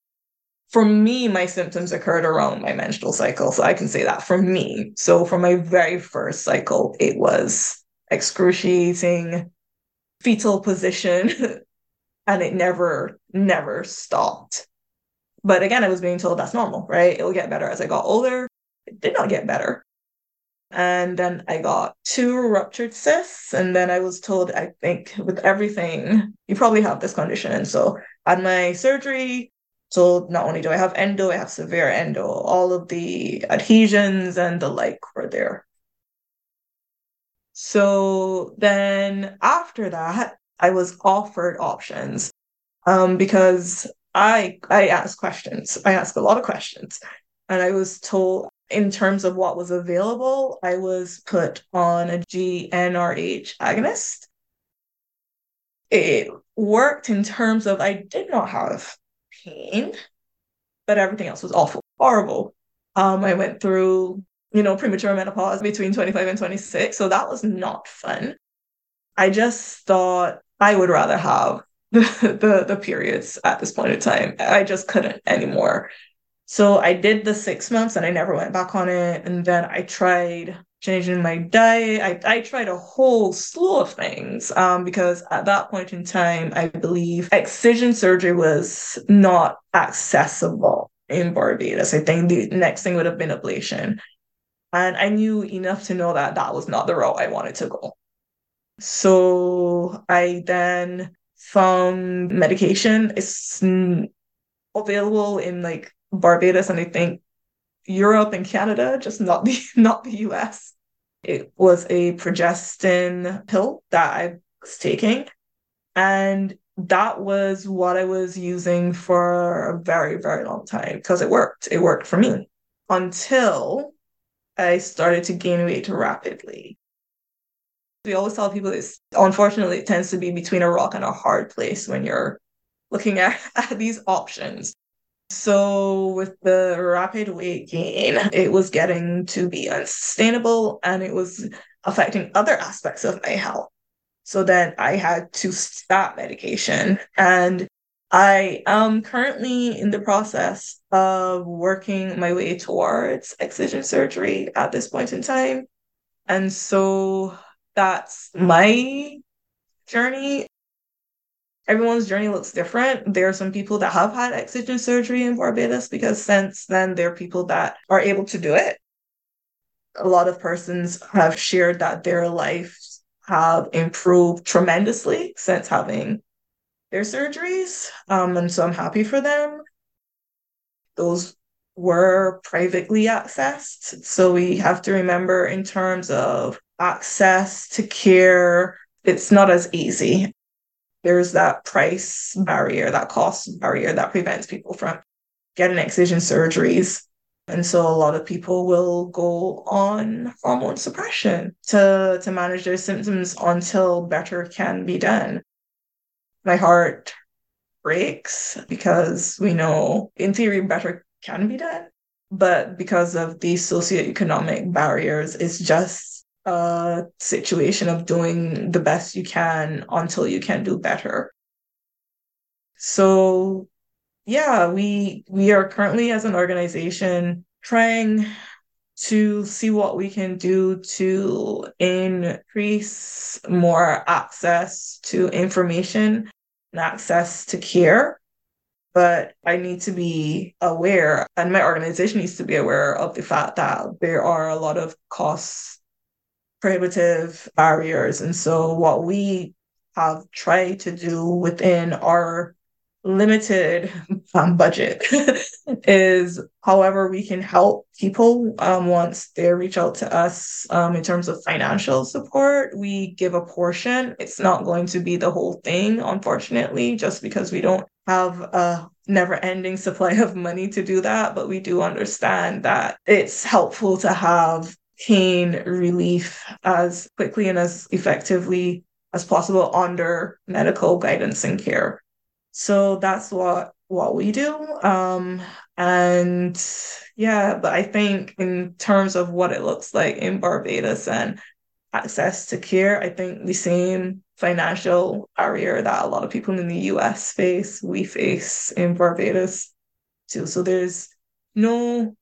for me, my symptoms occurred around my menstrual cycle. So I can say that for me. So for my very first cycle, it was excruciating fetal position (laughs) and it never, never stopped. But again, I was being told that's normal, right? It'll get better as I got older. It did not get better. And then I got two ruptured cysts. And then I was told, I think with everything, you probably have this condition. And so at my surgery, so not only do I have endo, I have severe endo. All of the adhesions and the like were there. So then after that, I was offered options um, because I I asked questions. I asked a lot of questions, and I was told in terms of what was available, I was put on a GnRH agonist. It worked in terms of I did not have pain, but everything else was awful, horrible. Um, I went through, you know, premature menopause between 25 and 26, so that was not fun. I just thought I would rather have (laughs) the, the, the periods at this point in time. I just couldn't anymore. So I did the six months and I never went back on it. And then I tried changing my diet. I, I tried a whole slew of things um, because at that point in time, I believe excision surgery was not accessible in Barbados. I think the next thing would have been ablation. And I knew enough to know that that was not the route I wanted to go. So I then found medication. It's available in like Barbados and I think Europe and Canada, just not the (laughs) not the US. It was a progestin pill that I was taking. And that was what I was using for a very, very long time because it worked. It worked for me until I started to gain weight rapidly. We always tell people this, unfortunately, it tends to be between a rock and a hard place when you're looking at, (laughs) at these options. So, with the rapid weight gain, it was getting to be unsustainable and it was affecting other aspects of my health. So then I had to stop medication. And I am currently in the process of working my way towards excision surgery at this point in time. And so that's my journey. Everyone's journey looks different. There are some people that have had excision surgery in Barbados because since then there are people that are able to do it. A lot of persons have shared that their lives have improved tremendously since having their surgeries. Um, and so I'm happy for them. Those were privately accessed. So we have to remember in terms of access to care, it's not as easy. There's that price mm-hmm. barrier, that cost barrier that prevents people from getting excision surgeries. And so a lot of people will go on hormone suppression to, to manage their symptoms until better can be done my heart breaks because we know in theory better can be done. But because of these socioeconomic barriers, it's just a situation of doing the best you can until you can do better. So yeah, we we are currently as an organization trying to see what we can do to increase more access to information and access to care. But I need to be aware, and my organization needs to be aware of the fact that there are a lot of cost prohibitive barriers. And so, what we have tried to do within our limited um, budget (laughs) is however we can help people um, once they reach out to us um, in terms of financial support we give a portion it's not going to be the whole thing unfortunately just because we don't have a never ending supply of money to do that but we do understand that it's helpful to have pain relief as quickly and as effectively as possible under medical guidance and care so that's what what we do. Um, and yeah, but I think in terms of what it looks like in Barbados and access to care, I think the same financial barrier that a lot of people in the US face, we face in Barbados too. So there's no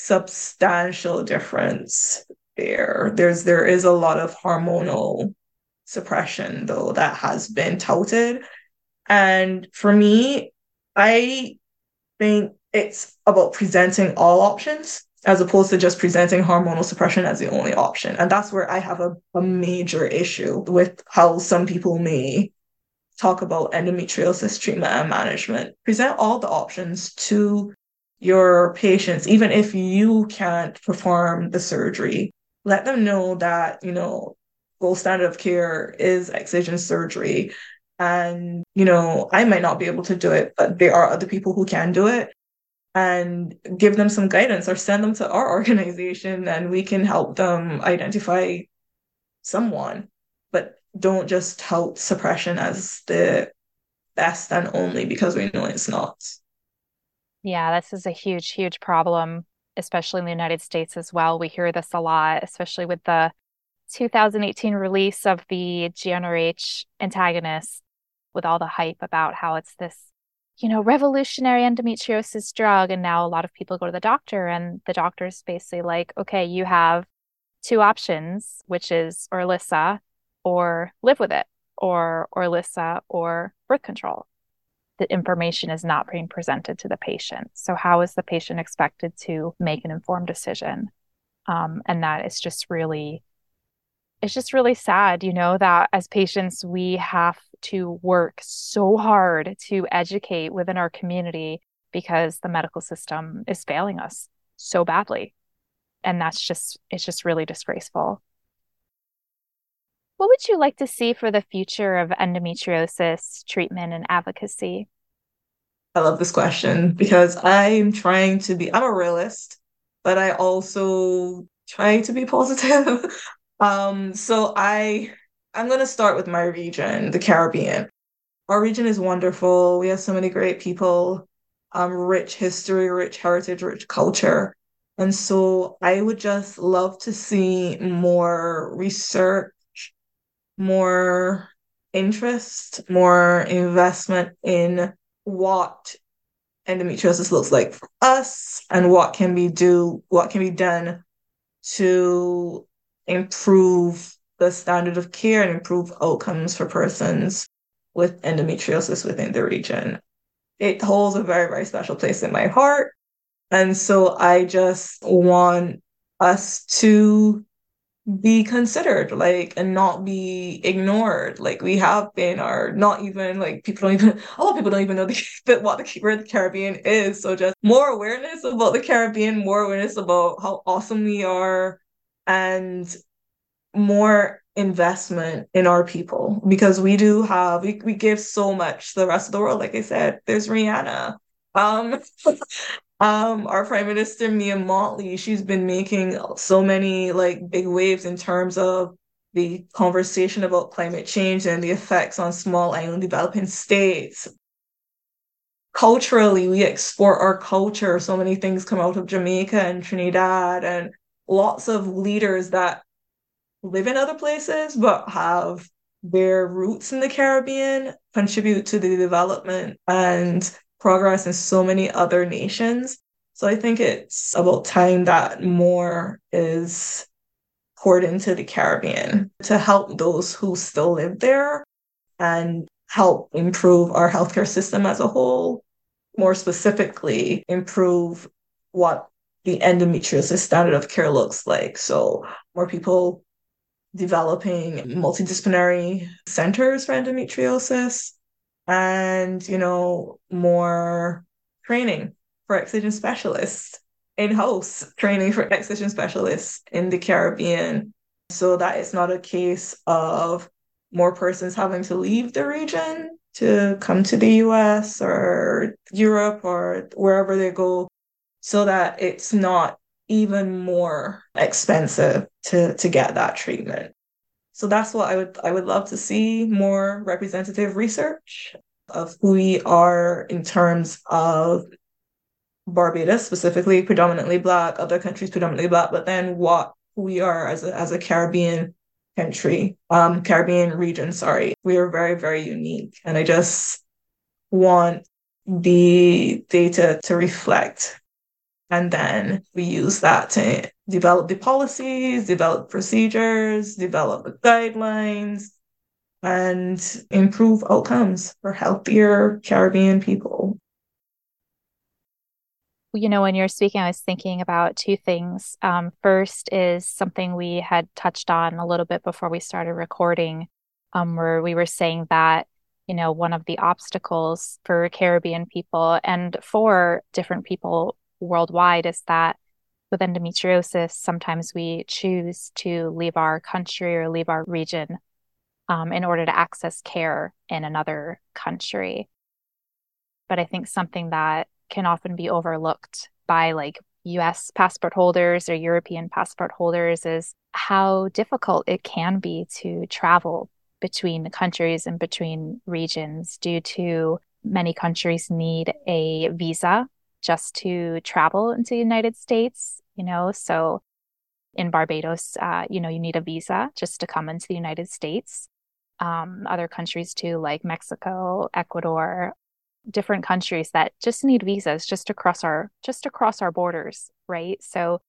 substantial difference there. There's there is a lot of hormonal suppression though that has been touted and for me, I think it's about presenting all options as opposed to just presenting hormonal suppression as the only option. And that's where I have a, a major issue with how some people may talk about endometriosis treatment and management. Present all the options to your patients, even if you can't perform the surgery. Let them know that, you know, gold standard of care is excision surgery and, you know, I might not be able to do it, but there are other people who can do it and give them some guidance or send them to our (laughs) organization and we can help them identify someone. But don't just tout suppression as the best and only because we know it's not. Yeah, this is a huge, huge problem, especially in the United States as well. We hear this a lot, especially with the 2018 release of the GnRH antagonist with all the hype about how it's this, you know, revolutionary endometriosis drug. And now a lot of people go to the doctor, and the doctor's basically like, okay, you have two options, which is Orilissa or live with it, or Orilissa or birth control. The information is not being presented to the patient. So, how is the patient expected to make an informed decision? Um, and that is just really it's just really sad, you know, that as patients, we have to work so hard to educate within our community because the medical system is failing us so badly. And that's just, it's just really disgraceful. What would you like to see for the future of endometriosis treatment and advocacy? I love this question because I'm trying to be, I'm a realist, but I also try to be (laughs) positive. um, so I I'm gonna start with my region, the Caribbean. Our region is wonderful. We have so many great people, um, rich history, rich heritage, rich culture. And so I would just love to see more research, more interest, more investment in what endometriosis looks like for us and what can be do what can be done to improve the standard of care and improve outcomes for persons with endometriosis within the region. It holds a very, very special place in my heart. And so I just want us to be considered like and not be ignored. Like we have been or not even like people don't even a lot of people don't even know (laughs) the, what the where the caribbean is. So just more awareness about the caribbean more awareness about how awesome we are and more investment in our people. Because we do have we, we give so much to the rest of the world. Like i said there's rihanna. Um (laughs) um our prime minister mia mottley she's been making so many like big waves in terms of the conversation about climate change and the effects on small island developing states. Culturally we export our culture. So many things come out of jamaica and trinidad and lots of leaders that live in other places but have their roots in the Caribbean contribute to the development and progress in so many other nations. So I think it's about time that more is poured into the Caribbean to help those who still live there and help improve our healthcare system as a whole. More specifically, improve what the endometriosis standard of care looks like. So more people developing multidisciplinary centers for endometriosis and, you know, more training for excision specialists, in-house training for excision specialists in the Caribbean so that it's not a case of more persons having to leave the region to come to the US or Europe or wherever they go so that it's not even more expensive to to get that treatment. So that's what I would I would love to see more representative research of who we are in terms of Barbados specifically, predominantly black, other countries predominantly black, but then what we are as a as a Caribbean country, um, Caribbean region, sorry. We are very, very unique. And I just want the data to reflect and then we use that to develop the policies, develop procedures, develop the guidelines, and improve outcomes for healthier Caribbean people. You know, when you're speaking, I was thinking about two things. Um, first is something we had touched on a little bit before we started recording, um, where we were saying that you know, one of the obstacles for Caribbean people and for different people worldwide is that with endometriosis, sometimes we choose to leave our country or leave our region um, in order to access care in another country. But I think something that can often be overlooked by like US passport holders or European passport holders is how difficult it can be to travel between the countries and between regions due to many countries need a visa just to travel into the United States, you know, so in Barbados, uh, you know, you need a visa just to come into the United States. Um, other countries too, like Mexico, Ecuador, different countries that just need visas just to cross our just to cross our borders, right? So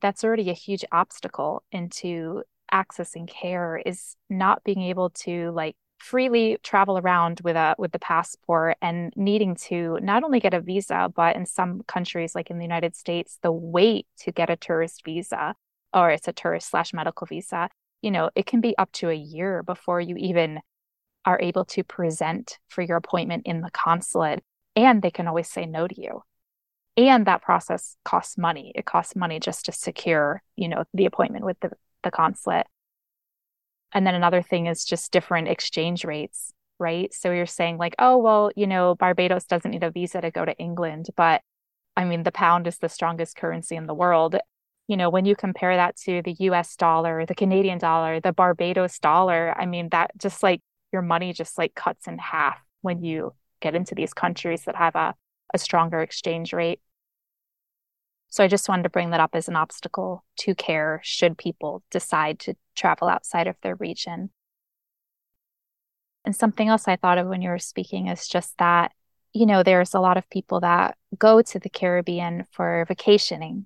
that's already a huge obstacle into accessing care is not being able to like freely travel around with a with the passport and needing to not only get a visa but in some countries like in the United States the wait to get a tourist visa or it's a tourist slash medical visa you know it can be up to a year before you even are able to present for your appointment in the consulate and they can always say no to you. And that process costs money. It costs money just to secure you know the appointment with the, the consulate and then another thing is just different exchange rates, right? So you're saying, like, oh, well, you know, Barbados doesn't need a visa to go to England, but I mean, the pound is the strongest currency in the world. you know, when you compare that to the US dollar, the Canadian dollar, the Barbados dollar, I mean, that just like your money just like cuts in half when you get into these countries that have a, a stronger exchange rate. So I just wanted to bring that up as an obstacle to care should people decide to travel outside of their region. And something else I thought of when you were speaking is just that, you know, there's a lot of people that go to the Caribbean for vacationing,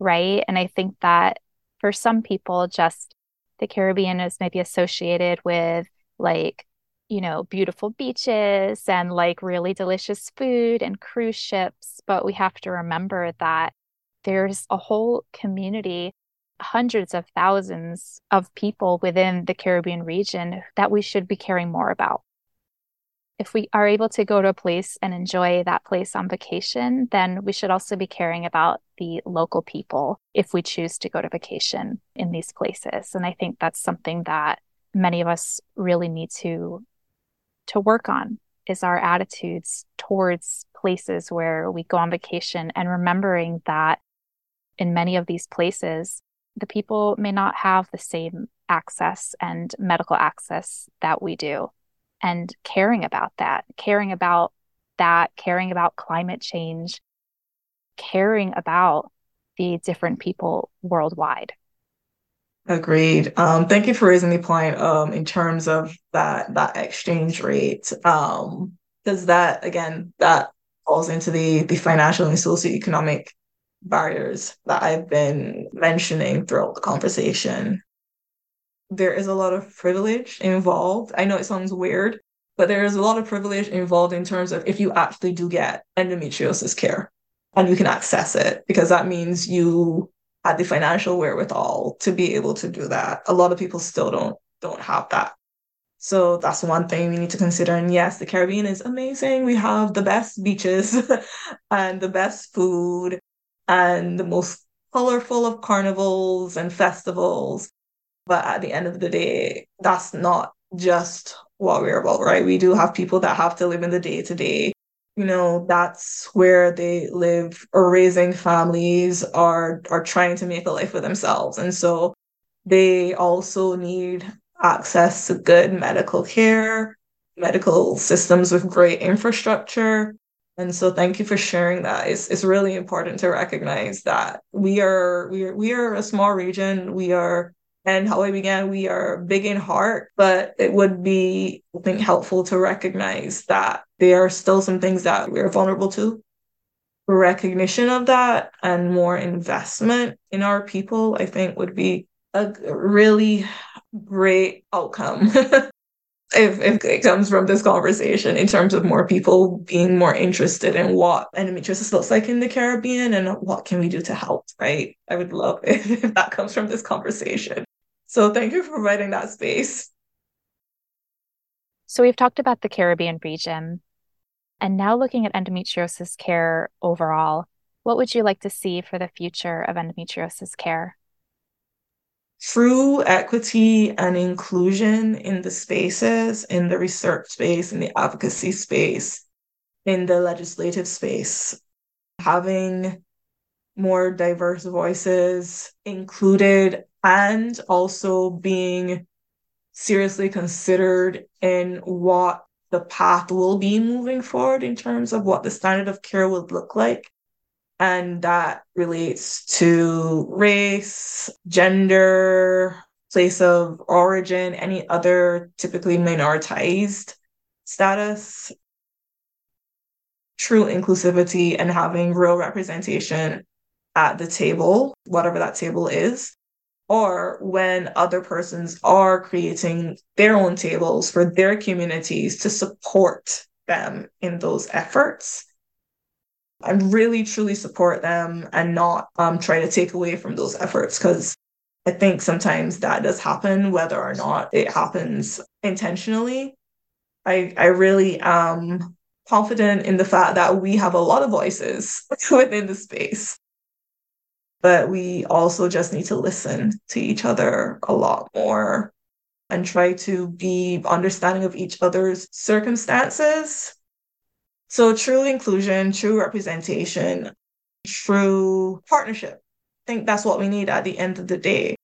right? And I think that for some people, just the Caribbean is maybe associated with like you know, beautiful beaches and like really delicious food and cruise ships. But we have to remember that there's a whole community, hundreds of thousands of people within the Caribbean region that we should be caring more about. If we are able to go to a place and enjoy that place on vacation, then we should also be caring about the local people if we choose to go to vacation in these places. And I think that's something that many of us really need to to work on is our attitudes towards places where we go on vacation and remembering that in many of these places, the people may not have the same access and medical access that we do. And caring about that, caring about that, caring about climate change, caring about the different people worldwide. Agreed. Um, thank you for raising the point um, in terms of that that exchange rate, because um, that again that falls into the the financial and socioeconomic barriers that I've been mentioning throughout the conversation. There is a lot of privilege involved. I know it sounds weird, but there is a lot of privilege involved in terms of if you actually do get endometriosis care and you can access it, because that means you had the financial wherewithal to be able to do that. A lot of people still don't don't have that. So that's one thing we need to consider. And yes, the Caribbean is amazing. We have the best beaches (laughs) and the best food and the most colorful of carnivals and festivals. But at the end of the day, that's not just what we're about, right? We do have people that have to live in the day to day you know that's where they live or raising families are are trying to make a life for themselves and so they also need access to good medical care medical systems with great infrastructure and so thank you for sharing that it's, it's really important to recognize that we are we are we are a small region we are and how I began, we are big in heart, but it would be, I think, helpful to recognize that there are still some things that we're vulnerable to. Recognition of that and more investment in our people, I think, would be a really great outcome. (laughs) if, if it comes from this conversation in terms of more people being more interested in what endometriosis looks like in the Caribbean and what can we do to help, right? I would love (laughs) if, if that comes from this conversation. So thank you for providing that space. So we've talked about the Caribbean region. And now looking at endometriosis care overall, what would you like to see for the future of endometriosis care? True equity and inclusion in the spaces, in the research space, in the advocacy space, in the legislative space. Having more diverse voices included and also being seriously considered in what the path will be moving forward in terms of what the standard of care would look like. And that relates to race, gender, place of origin, any other typically minoritized status. True inclusivity and having real representation at the table, whatever that table is or when other persons are creating their own tables for their communities to support them in those efforts and really truly support them and not um, try to take away from those efforts because I think sometimes that does happen, whether or not it happens intentionally. I, I really am confident in the fact that we have a lot of voices (laughs) within the space but we also just need to listen to each other a lot more and try to be understanding of each other's circumstances. So, true inclusion, true representation, true partnership I think that's what we need at the end of the day.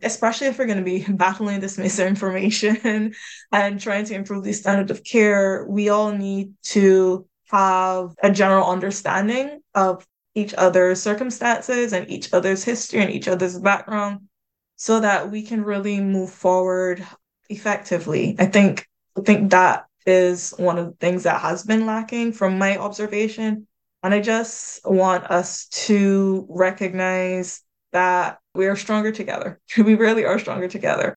Especially if we're going to be (laughs) battling this misinformation (laughs) and trying to improve the standard of care, we all need to have a general understanding of each other's circumstances and each other's history and each other's background so that we can really move forward effectively. I think I think that is one of the things that has been lacking from my observation. And I just want us to recognize that we are stronger together. (laughs) we really are stronger together.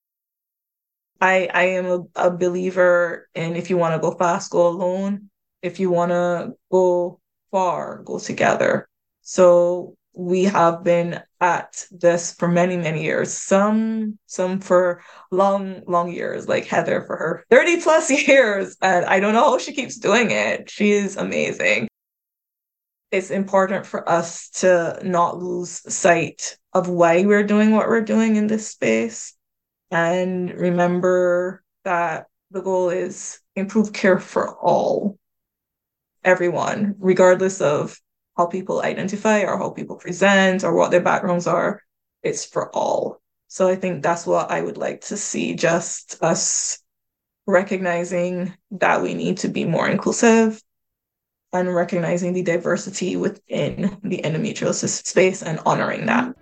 I I am a, a believer in if you want to go fast, go alone. If you want to go far, go together. So we have been at this for many, many years. Some some for long, long years, like Heather for her 30 plus (laughs) years. And I don't know how she keeps doing it. She is amazing. It's important for us to not lose sight of why we're doing what we're doing in this space. And remember that the goal is improve care for all, everyone, regardless of how people identify or how people present or what their backgrounds are. It's for all. So I think that's what I would like to see just us recognizing that we need to be more inclusive and recognizing the diversity within the endometriosis space and honoring that.